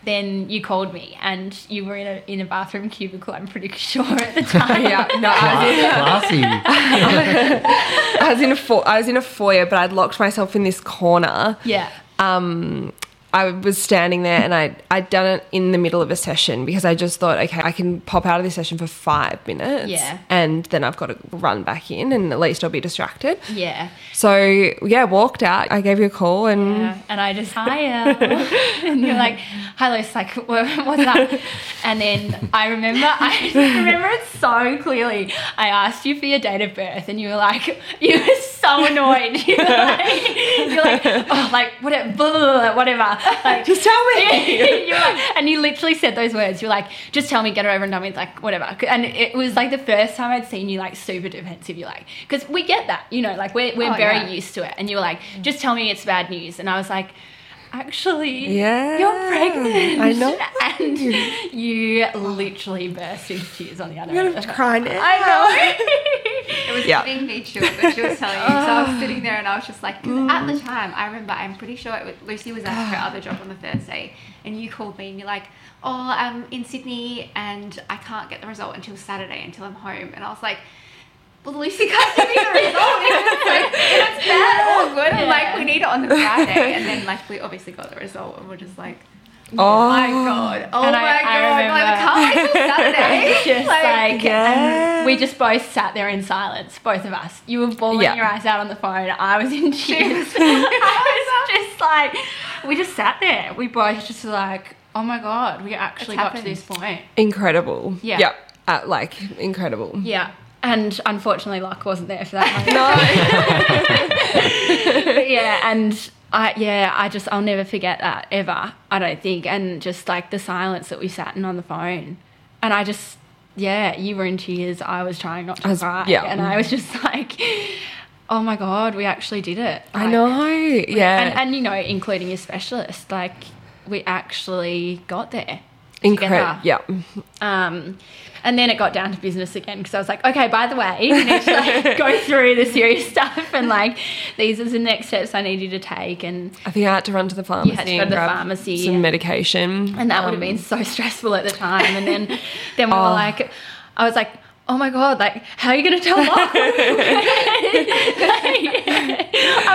then you called me and you were in a, in a bathroom cubicle, I'm pretty sure at the time. yeah, no, I was in, Classy. I was in a fo- I was in a foyer, but I'd locked myself in this corner. Yeah. um, I was standing there and I I'd done it in the middle of a session because I just thought, okay, I can pop out of this session for five minutes, Yeah. and then I've got to run back in, and at least I'll be distracted. Yeah. So yeah, walked out. I gave you a call, and Yeah. And I just, hi, and you're like, hi, Luce, like, what's up? And then I remember, I remember it so clearly. I asked you for your date of birth, and you were like, you were so annoyed. You were like, like, oh, like, whatever, blah, blah, blah, whatever. Like, just tell me. you're like, and you literally said those words. You're like, just tell me, get it over and done with, like, whatever. And it was like the first time I'd seen you like super defensive. You're like, because we get that, you know, like we're, we're Oh, very yeah. used to it. And you were like, just tell me it's bad news. And I was like, actually, Yeah. you're pregnant. I know. And you literally burst into tears on the other I'm end. gonna have to now. I know. It was Yeah. giving me chills that she was telling you. So I was sitting there and I was just like, 'cause at the time, I remember, I'm pretty sure it was, Lucy was at her other job on the Thursday, and you called me and you're like, oh, I'm in Sydney and I can't get the result until Saturday until I'm home. And I was like, well, Lucy can't give me the result. If it's, like, it's bad or good, Yeah. like, we need it on the Friday. And then, like, we obviously got the result and we're just like, Oh my God. Oh And my I- I God. Like, remember- I can't wait till Saturday. Just like, Yeah. and we just both sat there in silence, both of us. You were bawling Yeah. your eyes out on the phone. I was in tears. I was just like, we just sat there. We both just were like, oh my god, we actually It's got to this point. incredible. Yeah. Yep. Uh, like incredible. Yeah. And unfortunately, luck wasn't there for that. No. But yeah, and I yeah, I just I'll never forget that ever. I don't think, and just like the silence that we sat in on the phone, and I just yeah, you were in tears. I was trying not to was- cry, yeah. and I was just like, oh my god, we actually did it. I know. Yeah. and and you know, including your specialist, like we actually got there. Incredible. Yeah. Um, and then it got down to business again because I was like, okay, by the way, you need to like, go through the serious stuff and like these are the next steps I need you to take and I think I had to run to the pharmacy. You had to and go to the pharmacy Some medication. and that would have Um, been so stressful at the time. And then then we Oh. were like, I was like. Oh my god! Like, how are you gonna tell mom? I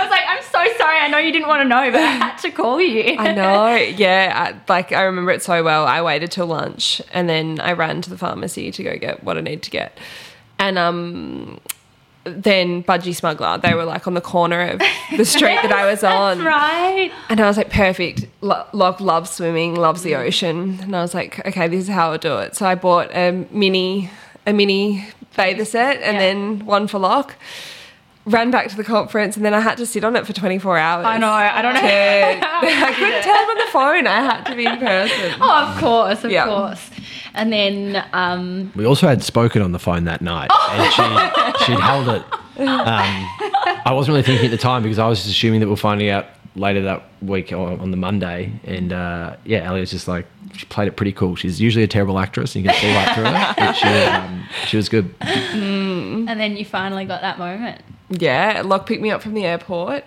was like, so sorry. I know you didn't want to know, but I had to call you. I know. Yeah. I, like I remember it so well. I waited till lunch and then I ran to the pharmacy to go get what I need to get. And um then Budgie Smuggler, they were like on the corner of the street that I was on. That's right. And I was like, perfect. Lo- Loch loves swimming, loves the ocean. And I was like, okay, this is how I'll do it. So I bought a mini, a mini bather set and Yeah. then one for Loch. Ran back to the conference and then I had to sit on it for 24 hours. I know. I don't know. To- how we I couldn't tell him on the phone. I had to be in person. Oh, of course, of Yeah. course. And then um, We also had spoken on the phone that night, and she she'd held it. Um, I wasn't really thinking at the time because I was just assuming that we're finding out later that week or on the Monday, and uh, yeah, Ellie was just like she played it pretty cool. She's usually a terrible actress, and you can see that through her. But she, um, she was good. and then you finally got that moment. Yeah, Loch picked me up from the airport.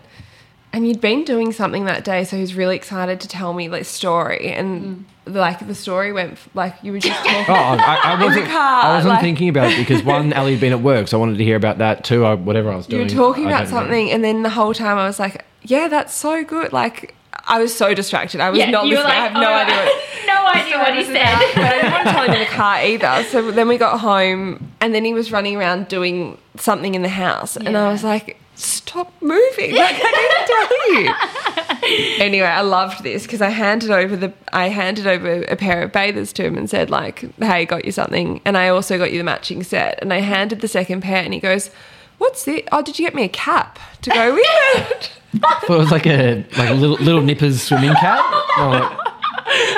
And you'd been doing something that day, so he was really excited to tell me like story, and like the story went like you were just talking. Oh, I, I wasn't. car, I wasn't like- thinking about it because one, Ellie had been at work, so I wanted to hear about that too. Or whatever I was doing, you were talking about don't know. something, and then the whole time I was like, "Yeah, that's so good." Like I was so distracted. I was not you were listening. I have no oh, idea. What, no idea what he said. but I didn't want to tell him in the car either. So then we got home, and then he was running around doing something in the house, and I was like, "Stop." stop moving. Like I didn't tell you. anyway, I loved this because I handed over the I handed over a pair of bathers to him and said like, "Hey, got you something," and I also got you the matching set. And I handed the second pair, and he goes, "What's this? Oh, did you get me a cap to go with it?" Thought it was like a like a little little nippers swimming cap. I'm like-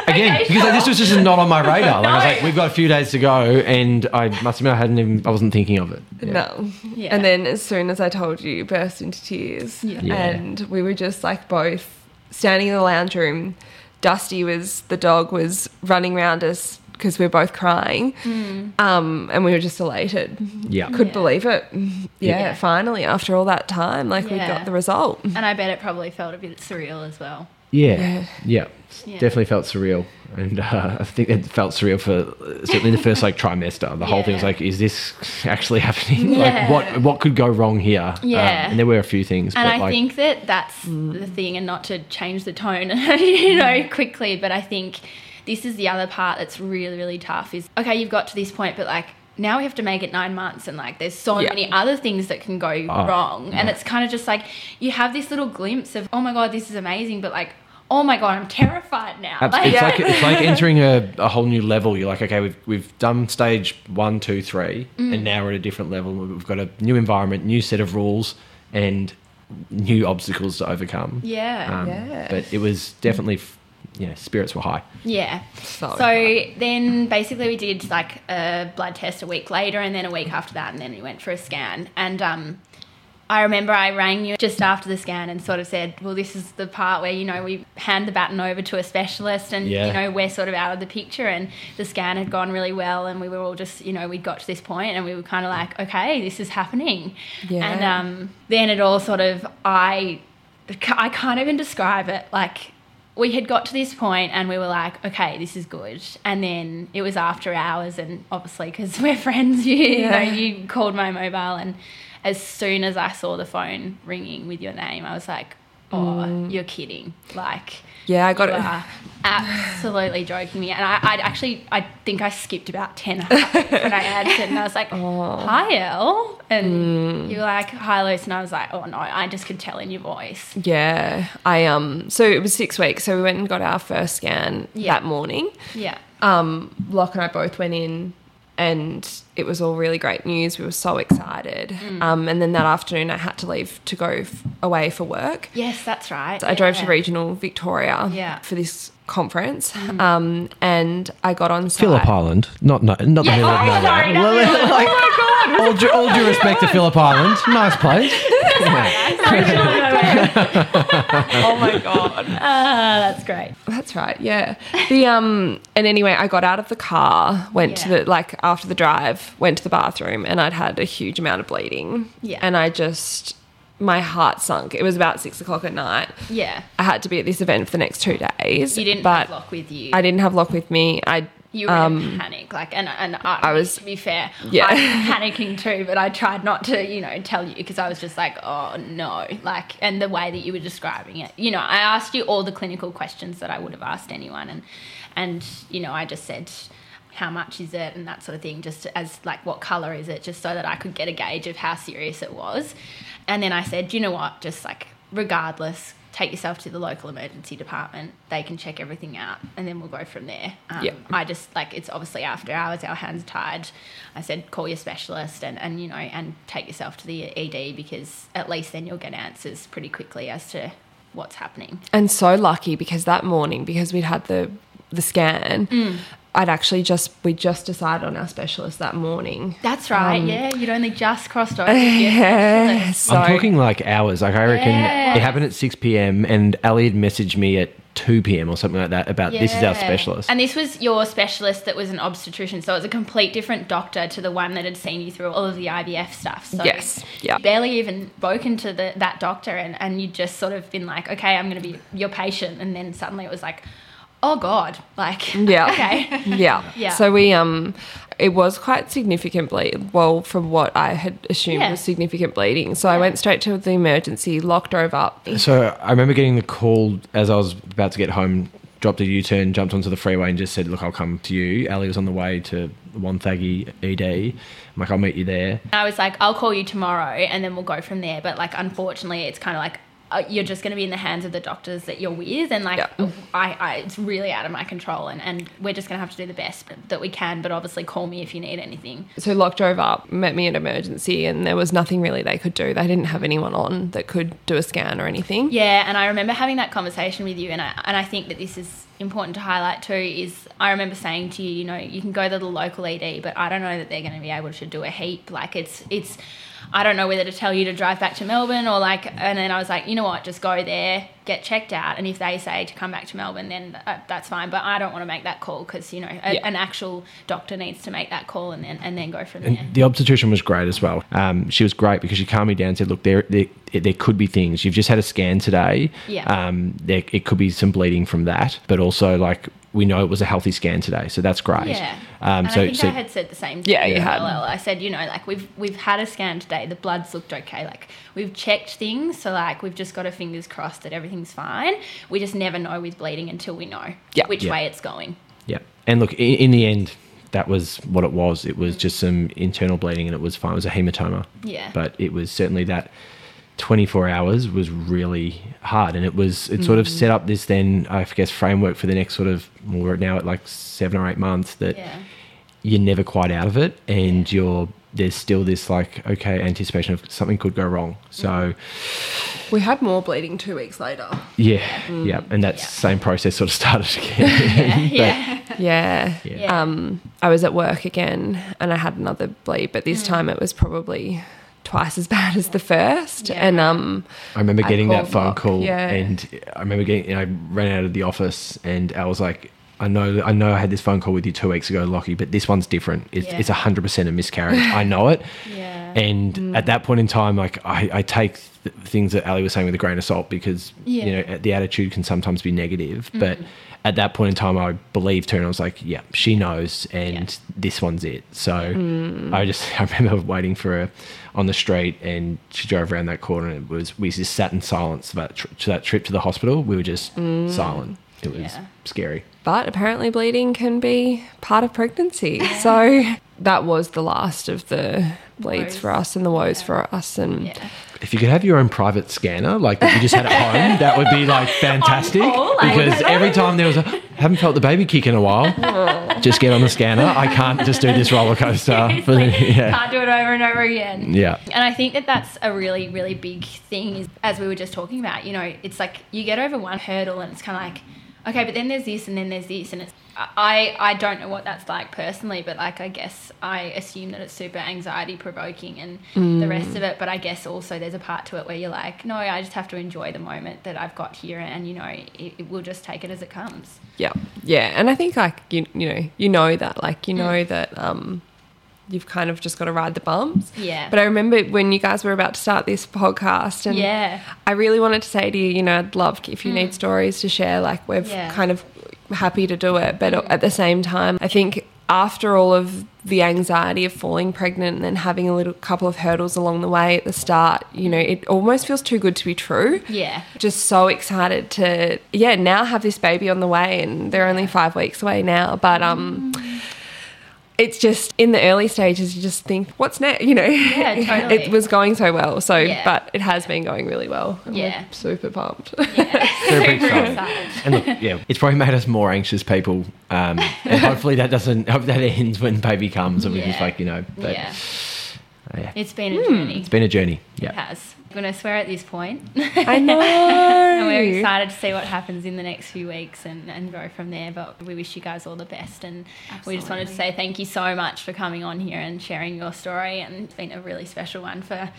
Again, Okay, because sure. this was just not on my radar. Like I was like, we've got a few days to go, and I must admit I hadn't even I wasn't thinking of it. Yeah. No. Yeah. And then as soon as I told you, you burst into tears. Yeah. Yeah. And we were just like both standing in the lounge room. Dusty was, the dog was running around us because we were both crying. Um, and we were just elated. Yeah. Couldn't Yeah. believe it. Yeah, Yeah. finally, after all that time, like we got the result. And I bet it probably felt a bit surreal as well. Yeah, Yeah. yeah, Yeah. definitely felt surreal, and uh, I think it felt surreal for certainly the first like trimester. The whole thing was like, is this actually happening? Yeah. Like, what what could go wrong here? Um, Yeah. and there were a few things, And but I like, think that that's the thing, and not to change the tone, you know, quickly, but I think this is the other part that's really, really tough is okay, you've got to this point, but like now we have to make it nine months, and like there's so Yeah. many other things that can go Oh, wrong. And it's kind of just like you have this little glimpse of, oh my God, this is amazing, but like, oh my God, I'm terrified now. Abs- Like, It's like it's like entering a, a whole new level. You're like, okay, we've we've done stage one, two, three, Mm. and now we're at a different level. We've got a new environment, new set of rules, and new obstacles to overcome. yeah. Um, Yeah. But it was definitely, f- yeah, spirits were high. Yeah. So So, then basically we did like a blood test a week later and then a week after that and then we went for a scan. And um, I remember I rang you just after the scan and sort of said, well, this is the part where, you know, we hand the baton over to a specialist and, Yeah. you know, we're sort of out of the picture and the scan had gone really well and we were all just, you know, we got to this point and we were kind of like, okay, this is happening. Yeah. And um, then it all sort of, I, I can't even describe it. Like, we had got to this point and we were like, okay, this is good. And then it was after hours, and obviously, because we're friends, you, Yeah. know, you called my mobile. And as soon as I saw the phone ringing with your name, I was like, oh, you're kidding. Like, yeah, I got you it. absolutely joking me. And I, I'd actually, I think I skipped about 10 hours when I answered, and I was like, oh. hi, El. And you were like, hi, Luce. And I was like, oh, no, I just could tell in your voice. Yeah, I um. So it was six weeks. So we went and got our first scan Yeah. that morning. Yeah. um, Loch and I both went in, and it was all really great news. We were so excited. Mm. Um, and then that afternoon, I had to leave to go f- away for work. Yes, that's right. I drove to regional Victoria Yeah. for this conference, um, and I got on site. Phillip Island, not no, not the Yeah, middle of sorry, nowhere. sorry, not Well, the middle. Like, all, due, all due respect to Phillip Island, nice place. oh my god, Ah, that's great. that's right. Yeah. The um, and anyway, I got out of the car, went to Yeah. the like after the drive, went to the bathroom, and I'd had a huge amount of bleeding. Yeah. and I just my heart sunk. It was about six o'clock at night. Yeah. I had to be at this event for the next two days. You didn't but have Loch with you. I didn't have Loch with me. I you were um, in a panic, like, and and I, I was- To be fair, Yeah. I was panicking too, but I tried not to, you know, tell you because I was just like, oh no, like, and the way that you were describing it, you know, I asked you all the clinical questions that I would have asked anyone, and and you know, I just said. How much is it and that sort of thing, just as like what color is it, just so that I could get a gauge of how serious it was. And then I said, you know what, just like regardless, take yourself to the local emergency department. They can check everything out, and then we'll go from there. Um, Yeah. I just like it's obviously after hours, our hands are tied. I said call your specialist and and you know and take yourself to the ED because at least then you'll get answers pretty quickly as to what's happening. and so lucky because that morning, because we'd had the the scan, Mm. I'd actually just we just decided on our specialist that morning. That's right. Um, yeah, you'd only just crossed over. Yeah, so I'm talking like hours. Like I reckon Yeah. it happened at 6 p.m. and Ellie had messaged me at 2 p.m. or something like that about this is our specialist. And this was your specialist that was an obstetrician, so it was a complete different doctor to the one that had seen you through all of the IVF stuff. So Yes, yeah. barely even spoken to the, that doctor, and, and you'd just sort of been like, okay, I'm going to be your patient. And then suddenly it was like, oh God, like, Yeah. okay. yeah. Yeah. So we um it was quite significant bleed. Well, from what I had assumed Yeah. was significant bleeding. So I went straight to the emergency, Loch drove up. So I remember getting the call as I was about to get home, dropped a U turn, jumped onto the freeway, and just said, "Look, I'll come to you." Ellie was on the way to Wonthaggi ED. I'm like, I'll meet you there. I was like, I'll call you tomorrow and then we'll go from there. But like, unfortunately, it's kind of like uh, you're just going to be in the hands of the doctors that you're with, and like, Yeah. I, I, it's really out of my control, and, and we're just going to have to do the best that we can. But obviously, call me if you need anything. So Loch drove up, met me at emergency, and there was nothing really they could do. They didn't have anyone on that could do a scan or anything. Yeah, and I remember having that conversation with you, and I and I think that this is important to highlight too. Is I remember saying to you, you know, you can go to the local ED, but I don't know that they're going to be able to do a heap. Like it's it's. I don't know whether to tell you to drive back to Melbourne or like, and then I was like, you know what, just go there, get checked out, and if they say to come back to Melbourne, then uh, that's fine. But I don't want to make that call because you know a, Yeah. an actual doctor needs to make that call and then and then go from And there. the obstetrician was great as well. Um, she was great because she calmed me down and said, look, there, there, there could be things. You've just had a scan today. Yeah. Um, there, it could be some bleeding from that, but also like we know it was a healthy scan today, so that's great. Yeah. Um, and so, I think so I had said the same. Yeah, thing you as had. well. I said, you know, like we've we've had a scan today. The bloods looked okay. Like we've checked things, so like we've just got our fingers crossed that everything's fine. We just never know with bleeding until we know Yeah. which Yeah. way it's going. yeah. And look, in, in the end, that was what it was. It was just some internal bleeding, and it was fine. It was a hematoma. Yeah. But it was certainly that 24 hours was really hard, and it was it sort of Mm. set up this then I guess framework for the next sort of well, we're now at like seven or eight months that Yeah. you're never quite out of it and you're there's still this like okay anticipation of something could go wrong so We had more bleeding two weeks later. yeah yeah and that Yeah. same process sort of started again But- yeah. Yeah. Yeah. Um, I was at work again and I had another bleed, but this time it was probably twice as bad as the first. Yeah. And um, I remember I getting that phone Loch, call yeah. and I remember getting I ran out of the office and I was like I know I know I had this phone call with you two weeks ago Lockie but this one's different it's Yeah. it's a hundred percent a miscarriage I know it Yeah. And at that point in time, like I, I take th- things that Ellie was saying with a grain of salt because Yeah. you know the attitude can sometimes be negative. But at that point in time, I believed her, and I was like, "Yeah, she knows, and Yeah. this one's it." So hmm. I just I remember waiting for her on the street, and she drove around that corner, and it was we just sat in silence that tr- to that trip to the hospital. We were just hmm. silent. It was Yeah. scary. but apparently bleeding can be part of pregnancy. So that was the last of the bleeds Woes. for us and the woes Yeah. for us. And Yeah. If you could have your own private scanner, like that you just had at home, that would be like fantastic. call, because every time there was a, haven't felt the baby kick in a while, just get on the scanner. I can't just do this roller coaster. For the, yeah. Can't do it over and over again. Yeah. And I think that that's a really, really big thing, is, as we were just talking about. You know, it's like you get over one hurdle and it's kind of like, okay, but then there's this and then there's this. And it's, I, I don't know what that's like personally, but like, I guess I assume that it's super anxiety provoking and the rest of it. But I guess also there's a part to it where you're like, no, I just have to enjoy the moment that I've got here and, you know, it, it will just take it as it comes. yeah, yeah. And I think like you, you know, you know that, like you know that um, you've kind of just got to ride the bumps. Yeah. But I remember when you guys were about to start this podcast, and Yeah. I really wanted to say to you, you know, I'd love if you need stories to share. Like we're Yeah. kind of happy to do it, but at the same time, I think after all of the anxiety of falling pregnant and then having a little couple of hurdles along the way at the start, you know, it almost feels too good to be true. Yeah. Just so excited to, yeah, now have this baby on the way, and they're only five weeks away now. But um, it's just in the early stages, you just think, what's next? You know, Yeah, totally. it was going so well. So, Yeah. but it has been going really well. and we're Yeah. super pumped. Very excited. excited. And look, yeah, it's probably made us more anxious people. Um, and hopefully that doesn't, hope that ends when baby comes and we just like, you know, but yeah. yeah. It's been a journey. It's been a journey. It Yeah. has. I'm going to swear at this point. I know. and we're excited to see what happens in the next few weeks and, and go from there. But we wish you guys all the best. And we just wanted to say thank you so much for coming on here and sharing your story. And it's been a really special one for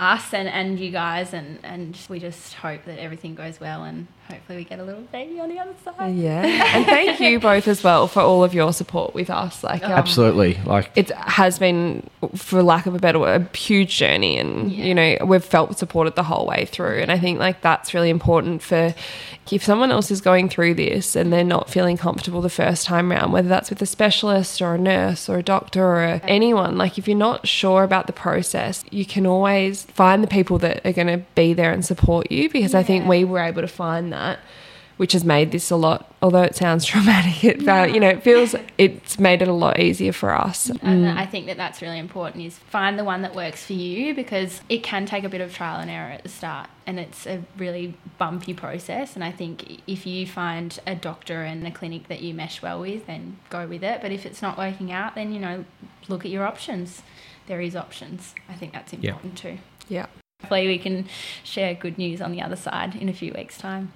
us and, and you guys. And, and we just hope that everything goes well and hopefully we get a little baby on the other side. Yeah. And thank you both as well for all of your support with us. Like, um, Absolutely. Like, it has been, for lack of a better word, a huge journey. And, Yeah. you know, we've felt supported the whole way through. And I think, like, that's really important for if someone else is going through this and they're not feeling comfortable the first time round, whether that's with a specialist or a nurse or a doctor or a, anyone, like, if you're not sure about the process, you can always find the people that are going to be there and support you because I think we were able to find that which has made this a lot. Although it sounds traumatic, it found, you know it feels it's made it a lot easier for us. And mm. I think that that's really important is find the one that works for you because it can take a bit of trial and error at the start and it's a really bumpy process and I think if you find a doctor and a clinic that you mesh well with then go with it but if it's not working out then you know look at your options there is options I think that's Yeah. important too Yeah. hopefully we can share good news on the other side in a few weeks time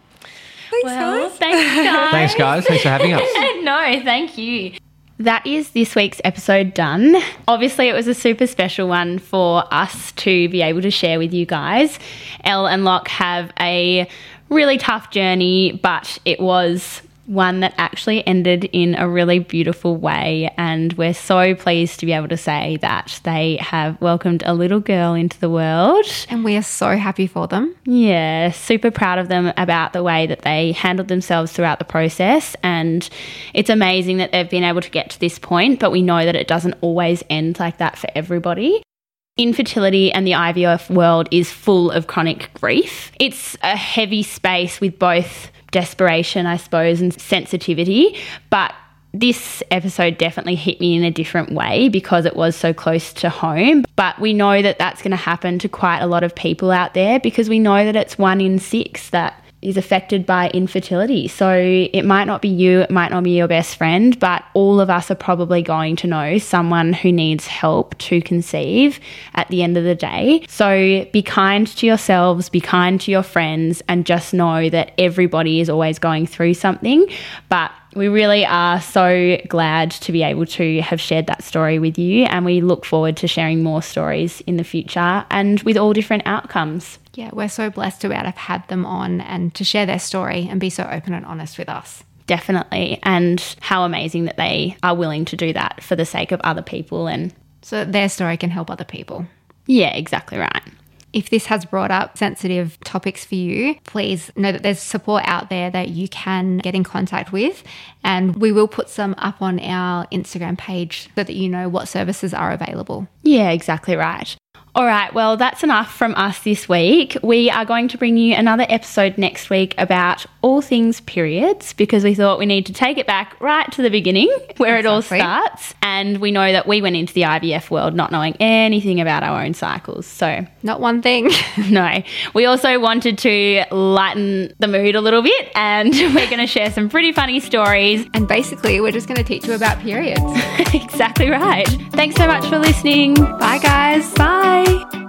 Thanks, well guys. thanks guys Thanks, guys. Thanks for having us. no, thank you. That is this week's episode done. Obviously, it was a super special one for us to be able to share with you guys. El and Loch have a really tough journey, but it was one that actually ended in a really beautiful way. And we're so pleased to be able to say that they have welcomed a little girl into the world. And we are so happy for them. Yeah, super proud of them about the way that they handled themselves throughout the process. And it's amazing that they've been able to get to this point, but we know that it doesn't always end like that for everybody. Infertility and the IVF world is full of chronic grief. It's a heavy space with both desperation, I suppose, and sensitivity, but this episode definitely hit me in a different way because it was so close to home. But we know that that's going to happen to quite a lot of people out there because we know that it's one in six that is affected by infertility. So it might not be you, it might not be your best friend, but all of us are probably going to know someone who needs help to conceive at the end of the day. So be kind to yourselves, be kind to your friends, and just know that everybody is always going through something. But we really are so glad to be able to have shared that story with you, and we look forward to sharing more stories in the future and with all different outcomes. Yeah, we're so blessed to be able to have had them on and to share their story and be so open and honest with us. Definitely. And how amazing that they are willing to do that for the sake of other people. And So that their story can help other people. yeah, exactly right. If this has brought up sensitive topics for you, please know that there's support out there that you can get in contact with. And we will put some up on our Instagram page so that you know what services are available. Yeah, exactly right. All right, well, that's enough from us this week. We are going to bring you another episode next week about all things periods because we thought we need to take it back right to the beginning where it all starts. And we know that we went into the IVF world not knowing anything about our own cycles. So, Not one thing. no. We also wanted to lighten the mood a little bit and we're going to share some pretty funny stories. and basically, we're just going to teach you about periods. exactly right. Thanks so much for listening. Bye, guys. Bye.